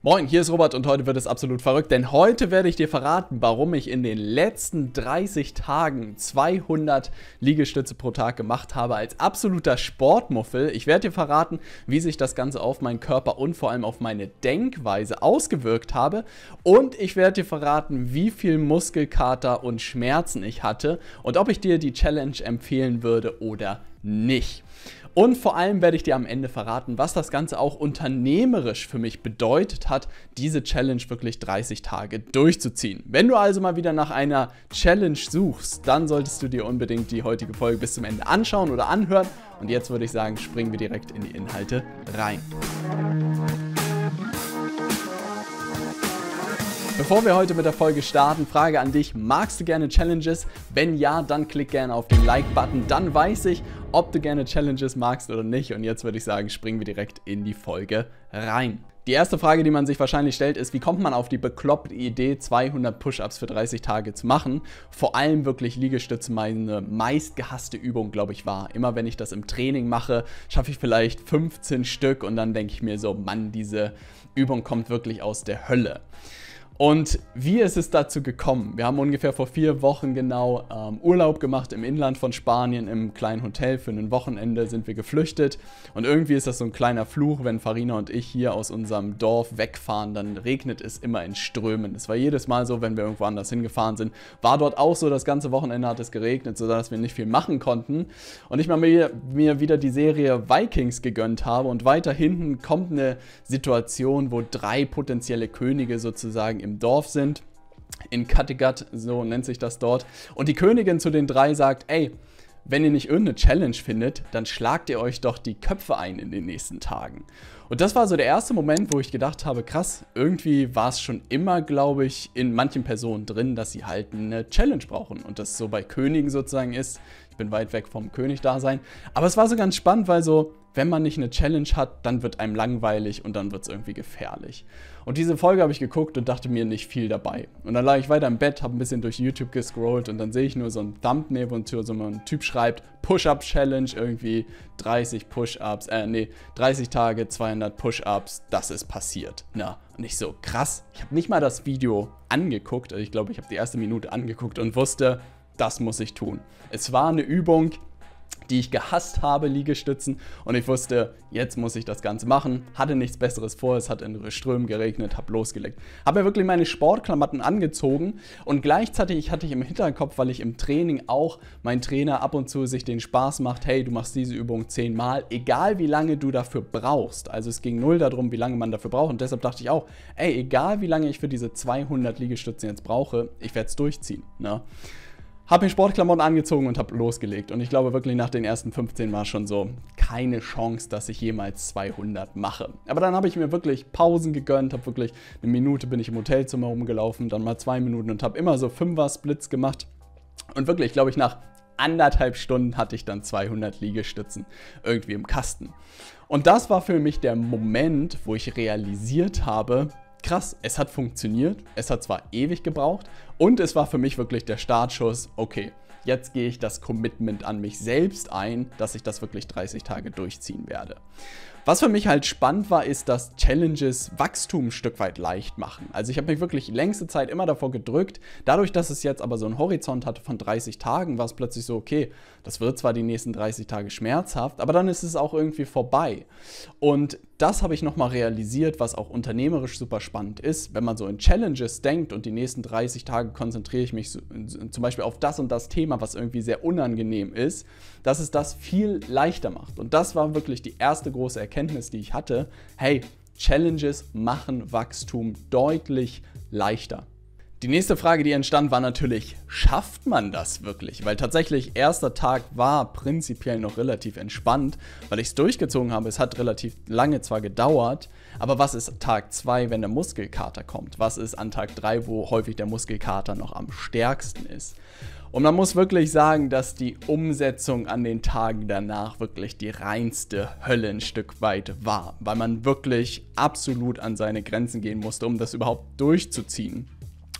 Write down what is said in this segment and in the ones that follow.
Moin, hier ist Robert und heute wird es absolut verrückt, denn heute werde ich dir verraten, warum ich in den letzten 30 Tagen 200 Liegestütze pro Tag gemacht habe als absoluter Sportmuffel. Ich werde dir verraten, wie sich das Ganze auf meinen Körper und vor allem auf meine Denkweise ausgewirkt habe und ich werde dir verraten, wie viel Muskelkater und Schmerzen ich hatte und ob ich dir die Challenge empfehlen würde oder nicht. Und vor allem werde ich dir am Ende verraten, was das Ganze auch unternehmerisch für mich bedeutet hat, diese Challenge wirklich 30 Tage durchzuziehen. Wenn du also mal wieder nach einer Challenge suchst, dann solltest du dir unbedingt die heutige Folge bis zum Ende anschauen oder anhören. Und jetzt würde ich sagen, springen wir direkt in die Inhalte rein. Bevor wir heute mit der Folge starten, Frage an dich, magst du gerne Challenges? Wenn ja, dann klick gerne auf den Like-Button, dann weiß ich, ob du gerne Challenges magst oder nicht. Und jetzt würde ich sagen, springen wir direkt in die Folge rein. Die erste Frage, die man sich wahrscheinlich stellt, ist, wie kommt man auf die bekloppte Idee, 200 Push-Ups für 30 Tage zu machen? Vor allem wirklich Liegestütze meine meistgehasste Übung, glaube ich, war. Immer wenn ich das im Training mache, schaffe ich vielleicht 15 Stück und dann denke ich mir so, Mann, diese Übung kommt wirklich aus der Hölle. Und wie ist es dazu gekommen? Wir haben ungefähr vor vier Wochen genau ähm, Urlaub gemacht im Inland von Spanien im kleinen Hotel. Für ein Wochenende sind wir geflüchtet. Und irgendwie ist das so ein kleiner Fluch, wenn Farina und ich hier aus unserem Dorf wegfahren, dann regnet es immer in Strömen. Es war jedes Mal so, wenn wir irgendwo anders hingefahren sind. War dort auch so, das ganze Wochenende hat es geregnet, sodass wir nicht viel machen konnten. Und ich mir, mir wieder die Serie Vikings gegönnt habe. Und weiter hinten kommt eine Situation, wo drei potenzielle Könige sozusagen im Dorf sind. In Kattegat, so nennt sich das dort. Und die Königin zu den drei sagt, ey, wenn ihr nicht irgendeine Challenge findet, dann schlagt ihr euch doch die Köpfe ein in den nächsten Tagen. Und das war so der erste Moment, wo ich gedacht habe, krass, irgendwie war es schon immer, glaube ich, in manchen Personen drin, dass sie halt eine Challenge brauchen. Und das so bei Königen sozusagen ist. Ich bin weit weg vom König-Dasein. Aber es war so ganz spannend, weil so, wenn man nicht eine Challenge hat, dann wird einem langweilig und dann wird es irgendwie gefährlich. Und diese Folge habe ich geguckt und dachte mir nicht viel dabei. Und dann lag ich weiter im Bett, habe ein bisschen durch YouTube gescrollt und dann sehe ich nur so ein Thumbnail, wo so ein Typ schreibt, Push-Up-Challenge, irgendwie 30 Push-Ups, äh, nee, 30 Tage, 200 Push-Ups, das ist passiert. Na, und ich so, krass, ich habe nicht mal das Video angeguckt, also ich glaube, ich habe die erste Minute angeguckt und wusste, das muss ich tun. Es war eine Übung, die ich gehasst habe, Liegestützen. Und ich wusste, jetzt muss ich das Ganze machen. Hatte nichts Besseres vor, es hat in Strömen geregnet, habe losgelegt. Habe mir wirklich meine Sportklamotten angezogen und gleichzeitig hatte ich im Hinterkopf, weil ich im Training auch mein Trainer ab und zu sich den Spaß macht, hey, du machst diese Übung zehnmal, egal wie lange du dafür brauchst. Also es ging null darum, wie lange man dafür braucht. Und deshalb dachte ich auch, ey, egal wie lange ich für diese 200 Liegestützen jetzt brauche, ich werde es durchziehen. Ne? Habe mir Sportklamotten angezogen und habe losgelegt. Und ich glaube wirklich nach den ersten 15 war schon so keine Chance, dass ich jemals 200 mache. Aber dann habe ich mir wirklich Pausen gegönnt, habe wirklich eine Minute bin ich im Hotelzimmer rumgelaufen, dann mal zwei Minuten und habe immer so Fünfer-Splits gemacht. Und wirklich, glaube ich, nach anderthalb Stunden hatte ich dann 200 Liegestützen irgendwie im Kasten. Und das war für mich der Moment, wo ich realisiert habe, krass, es hat funktioniert. Es hat zwar ewig gebraucht und es war für mich wirklich der Startschuss, okay, jetzt gehe ich das Commitment an mich selbst ein, dass ich das wirklich 30 Tage durchziehen werde. Was für mich halt spannend war, ist, dass Challenges Wachstum ein Stück weit leicht machen. Also ich habe mich wirklich längste Zeit immer davor gedrückt. Dadurch, dass es jetzt aber so einen Horizont hatte von 30 Tagen, war es plötzlich so, okay, das wird zwar die nächsten 30 Tage schmerzhaft, aber dann ist es auch irgendwie vorbei. Und das habe ich nochmal realisiert, was auch unternehmerisch super spannend ist. Wenn man so in Challenges denkt und die nächsten 30 Tage konzentriere ich mich zum Beispiel auf das und das Thema, was irgendwie sehr unangenehm ist, dass es das viel leichter macht. Und das war wirklich die erste große Erkenntnis, die ich hatte. Hey, Challenges machen Wachstum deutlich leichter. Die nächste Frage, die entstand, war natürlich, schafft man das wirklich? Weil tatsächlich erster Tag war prinzipiell noch relativ entspannt, weil ich es durchgezogen habe. Es hat relativ lange zwar gedauert, aber was ist Tag 2, wenn der Muskelkater kommt? Was ist an Tag 3, wo häufig der Muskelkater noch am stärksten ist? Und man muss wirklich sagen, dass die Umsetzung an den Tagen danach wirklich die reinste Hölle ein Stück weit war, weil man wirklich absolut an seine Grenzen gehen musste, um das überhaupt durchzuziehen.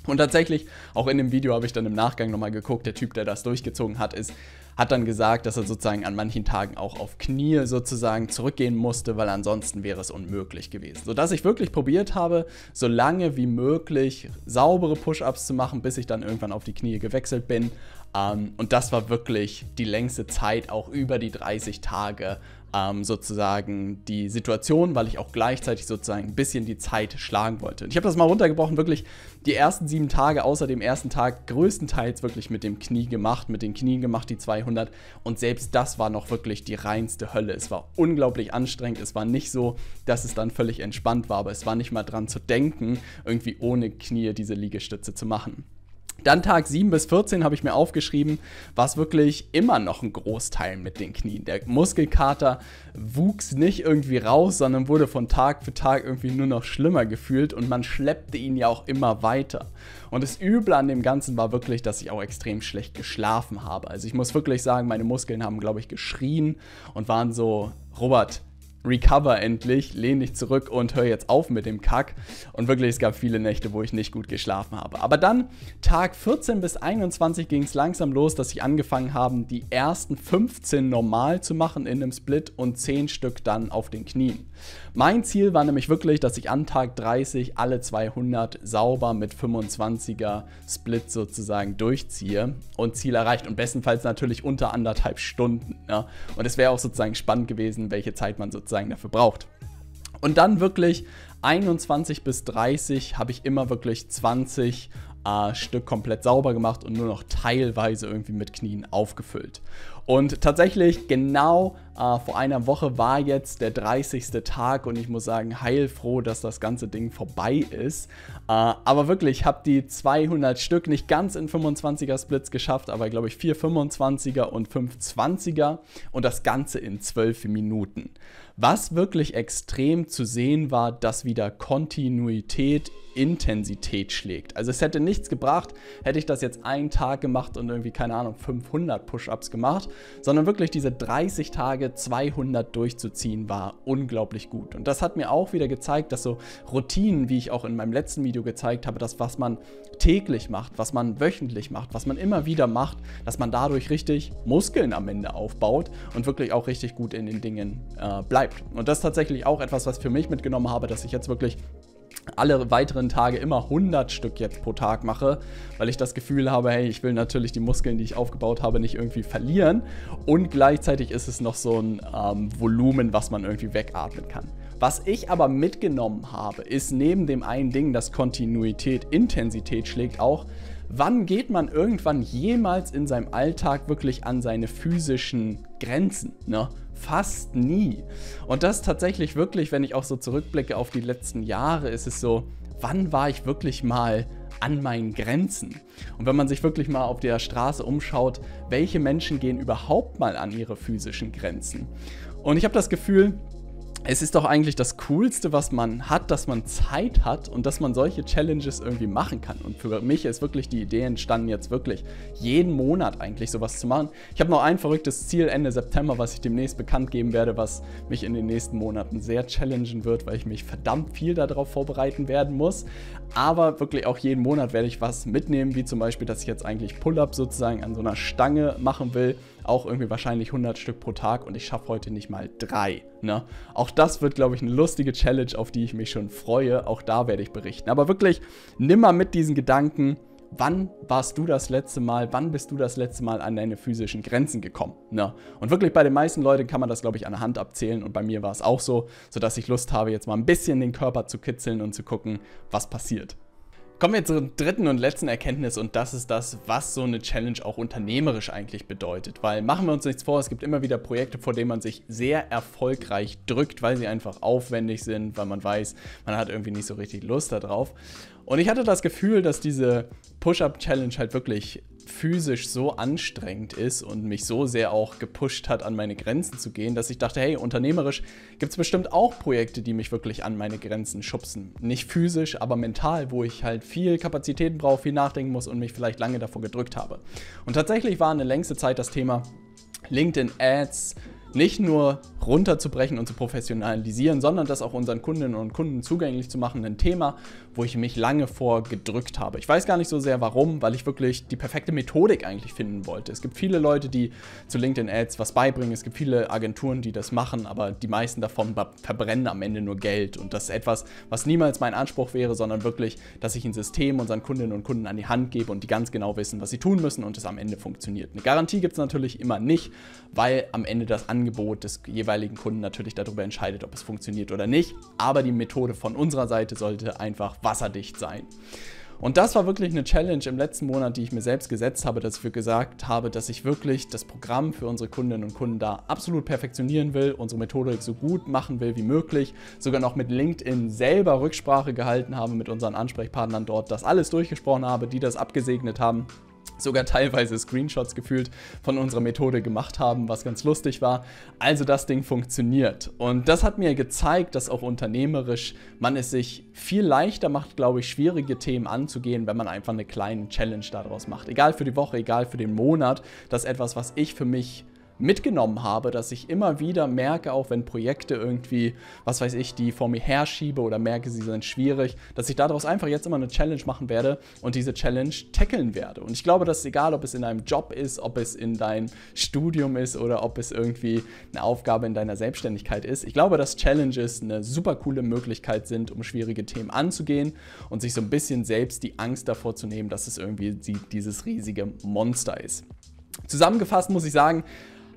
Und tatsächlich, auch in dem Video habe ich dann im Nachgang nochmal geguckt, der Typ, der das durchgezogen hat, ist, hat dann gesagt, dass er sozusagen an manchen Tagen auch auf Knie sozusagen zurückgehen musste, weil ansonsten wäre es unmöglich gewesen. Sodass ich wirklich probiert habe, so lange wie möglich saubere Push-Ups zu machen, bis ich dann irgendwann auf die Knie gewechselt bin. Ähm, und das war wirklich die längste Zeit, auch über die 30 Tage ähm, sozusagen die Situation, weil ich auch gleichzeitig sozusagen ein bisschen die Zeit schlagen wollte. Und ich habe das mal runtergebrochen, wirklich die ersten sieben Tage außer dem ersten Tag größtenteils wirklich mit dem Knie gemacht, mit den Knien gemacht, die 200. Und selbst das war noch wirklich die reinste Hölle. Es war unglaublich anstrengend. Es war nicht so, dass es dann völlig entspannt war, aber es war nicht mal dran zu denken, irgendwie ohne Knie diese Liegestütze zu machen. Dann Tag 7 bis 14 habe ich mir aufgeschrieben, war es wirklich immer noch ein Großteil mit den Knien. Der Muskelkater wuchs nicht irgendwie raus, sondern wurde von Tag für Tag irgendwie nur noch schlimmer gefühlt und man schleppte ihn ja auch immer weiter. Und das Üble an dem Ganzen war wirklich, dass ich auch extrem schlecht geschlafen habe. Also ich muss wirklich sagen, meine Muskeln haben, glaube ich, geschrien und waren so, Robert, recover endlich, lehn dich zurück und hör jetzt auf mit dem Kack. Und wirklich, es gab viele Nächte, wo ich nicht gut geschlafen habe. Aber dann, Tag 14 bis 21 ging es langsam los, dass ich angefangen habe, die ersten 15 normal zu machen in einem Split und 10 Stück dann auf den Knien. Mein Ziel war nämlich wirklich, dass ich an Tag 30 alle 200 sauber mit 25er Split sozusagen durchziehe und Ziel erreicht. Und bestenfalls natürlich unter anderthalb Stunden. Ja. Und es wäre auch sozusagen spannend gewesen, welche Zeit man sozusagen dafür braucht. Und dann wirklich 21 bis 30 habe ich immer wirklich 20 äh, Stück komplett sauber gemacht und nur noch teilweise irgendwie mit Knien aufgefüllt. Und tatsächlich genau äh, vor einer Woche war jetzt der 30. Tag und ich muss sagen, heilfroh, dass das ganze Ding vorbei ist. Äh, aber wirklich, ich habe die 200 Stück nicht ganz in 25er Splits geschafft, aber glaube ich 4 25er und 5 20er und das Ganze in 12 Minuten. Was wirklich extrem zu sehen war, dass wieder Kontinuität Intensität schlägt. Also es hätte nichts gebracht, hätte ich das jetzt einen Tag gemacht und irgendwie, keine Ahnung, 500 Push-ups gemacht, sondern wirklich diese 30 Tage 200 durchzuziehen war unglaublich gut. Und das hat mir auch wieder gezeigt, dass so Routinen, wie ich auch in meinem letzten Video gezeigt habe, das, was man täglich macht, was man wöchentlich macht, was man immer wieder macht, dass man dadurch richtig Muskeln am Ende aufbaut und wirklich auch richtig gut in den Dingen äh, bleibt. Und das ist tatsächlich auch etwas, was ich für mich mitgenommen habe, dass ich jetzt wirklich alle weiteren Tage immer 100 Stück jetzt pro Tag mache, weil ich das Gefühl habe, hey, ich will natürlich die Muskeln, die ich aufgebaut habe, nicht irgendwie verlieren. Und gleichzeitig ist es noch so ein ähm, Volumen, was man irgendwie wegatmen kann. Was ich aber mitgenommen habe, ist neben dem einen Ding, dass Kontinuität Intensität schlägt, auch, wann geht man irgendwann jemals in seinem Alltag wirklich an seine physischen Grenzen? Ne? Fast nie. Und das tatsächlich wirklich, wenn ich auch so zurückblicke auf die letzten Jahre, ist es so, wann war ich wirklich mal an meinen Grenzen? Und wenn man sich wirklich mal auf der Straße umschaut, welche Menschen gehen überhaupt mal an ihre physischen Grenzen? Und ich habe das Gefühl, es ist doch eigentlich das Coolste, was man hat, dass man Zeit hat und dass man solche Challenges irgendwie machen kann. Und für mich ist wirklich die Idee entstanden, jetzt wirklich jeden Monat eigentlich sowas zu machen. Ich habe noch ein verrücktes Ziel Ende September, was ich demnächst bekannt geben werde, was mich in den nächsten Monaten sehr challengen wird, weil ich mich verdammt viel darauf vorbereiten werden muss. Aber wirklich auch jeden Monat werde ich was mitnehmen, wie zum Beispiel, dass ich jetzt eigentlich Pull-up sozusagen an so einer Stange machen will auch irgendwie wahrscheinlich 100 Stück pro Tag und ich schaffe heute nicht mal drei. Ne? Auch das wird, glaube ich, eine lustige Challenge, auf die ich mich schon freue. Auch da werde ich berichten. Aber wirklich, nimm mal mit diesen Gedanken. Wann warst du das letzte Mal, wann bist du das letzte Mal an deine physischen Grenzen gekommen? Ne? Und wirklich bei den meisten Leuten kann man das, glaube ich, an der Hand abzählen und bei mir war es auch so, sodass ich Lust habe, jetzt mal ein bisschen den Körper zu kitzeln und zu gucken, was passiert. Kommen wir zur dritten und letzten Erkenntnis und das ist das, was so eine Challenge auch unternehmerisch eigentlich bedeutet. Weil machen wir uns nichts vor, es gibt immer wieder Projekte, vor denen man sich sehr erfolgreich drückt, weil sie einfach aufwendig sind, weil man weiß, man hat irgendwie nicht so richtig Lust darauf. Und ich hatte das Gefühl, dass diese Push-Up-Challenge halt wirklich physisch so anstrengend ist und mich so sehr auch gepusht hat, an meine Grenzen zu gehen, dass ich dachte, hey, unternehmerisch gibt es bestimmt auch Projekte, die mich wirklich an meine Grenzen schubsen. Nicht physisch, aber mental, wo ich halt viel Kapazitäten brauche, viel nachdenken muss und mich vielleicht lange davor gedrückt habe. Und tatsächlich war eine längste Zeit das Thema LinkedIn Ads, nicht nur runterzubrechen und zu professionalisieren, sondern das auch unseren Kundinnen und Kunden zugänglich zu machen. Ein Thema, wo ich mich lange vor gedrückt habe. Ich weiß gar nicht so sehr warum, weil ich wirklich die perfekte Methodik eigentlich finden wollte. Es gibt viele Leute, die zu LinkedIn Ads was beibringen. Es gibt viele Agenturen, die das machen, aber die meisten davon verbrennen am Ende nur Geld. Und das ist etwas, was niemals mein Anspruch wäre, sondern wirklich, dass ich ein System unseren Kundinnen und Kunden an die Hand gebe und die ganz genau wissen, was sie tun müssen und es am Ende funktioniert. Eine Garantie gibt es natürlich immer nicht, weil am Ende das Angebot des jeweiligen Kunden natürlich darüber entscheidet, ob es funktioniert oder nicht. Aber die Methode von unserer Seite sollte einfach wasserdicht sein. Und das war wirklich eine Challenge im letzten Monat, die ich mir selbst gesetzt habe, dass ich gesagt habe, dass ich wirklich das Programm für unsere Kundinnen und Kunden da absolut perfektionieren will, unsere Methodik so gut machen will wie möglich, sogar noch mit LinkedIn selber Rücksprache gehalten habe mit unseren Ansprechpartnern dort, das alles durchgesprochen habe, die das abgesegnet haben sogar teilweise Screenshots gefühlt von unserer Methode gemacht haben, was ganz lustig war. Also das Ding funktioniert. Und das hat mir gezeigt, dass auch unternehmerisch man es sich viel leichter macht, glaube ich, schwierige Themen anzugehen, wenn man einfach eine kleine Challenge daraus macht. Egal für die Woche, egal für den Monat. Das ist etwas, was ich für mich mitgenommen habe, dass ich immer wieder merke, auch wenn Projekte irgendwie, was weiß ich, die vor mir herschiebe oder merke, sie sind schwierig, dass ich daraus einfach jetzt immer eine Challenge machen werde und diese Challenge tackeln werde. Und ich glaube, dass egal, ob es in einem Job ist, ob es in deinem Studium ist oder ob es irgendwie eine Aufgabe in deiner Selbstständigkeit ist, ich glaube, dass Challenges eine super coole Möglichkeit sind, um schwierige Themen anzugehen und sich so ein bisschen selbst die Angst davor zu nehmen, dass es irgendwie dieses riesige Monster ist. Zusammengefasst muss ich sagen,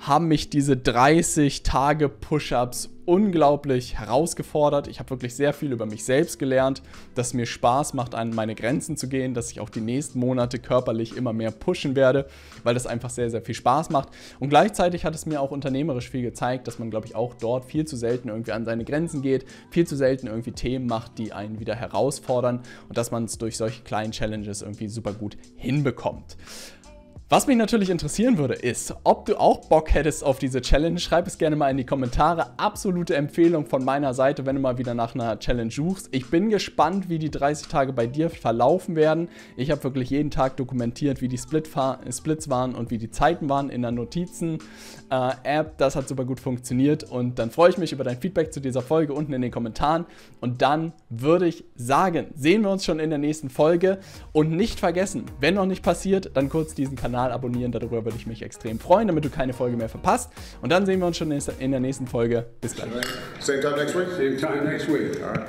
haben mich diese 30 Tage Push-ups unglaublich herausgefordert. Ich habe wirklich sehr viel über mich selbst gelernt, dass mir Spaß macht, an meine Grenzen zu gehen, dass ich auch die nächsten Monate körperlich immer mehr pushen werde, weil das einfach sehr, sehr viel Spaß macht. Und gleichzeitig hat es mir auch unternehmerisch viel gezeigt, dass man, glaube ich, auch dort viel zu selten irgendwie an seine Grenzen geht, viel zu selten irgendwie Themen macht, die einen wieder herausfordern und dass man es durch solche kleinen Challenges irgendwie super gut hinbekommt. Was mich natürlich interessieren würde, ist, ob du auch Bock hättest auf diese Challenge. Schreib es gerne mal in die Kommentare. Absolute Empfehlung von meiner Seite, wenn du mal wieder nach einer Challenge suchst. Ich bin gespannt, wie die 30 Tage bei dir verlaufen werden. Ich habe wirklich jeden Tag dokumentiert, wie die Split Splits waren und wie die Zeiten waren in der Notizen-App. Äh, das hat super gut funktioniert und dann freue ich mich über dein Feedback zu dieser Folge unten in den Kommentaren. Und dann würde ich sagen, sehen wir uns schon in der nächsten Folge. Und nicht vergessen, wenn noch nicht passiert, dann kurz diesen Kanal Kanal abonnieren. Darüber würde ich mich extrem freuen, damit du keine Folge mehr verpasst. Und dann sehen wir uns schon in der nächsten Folge. Bis gleich. Same time next week? Same time next week. All right.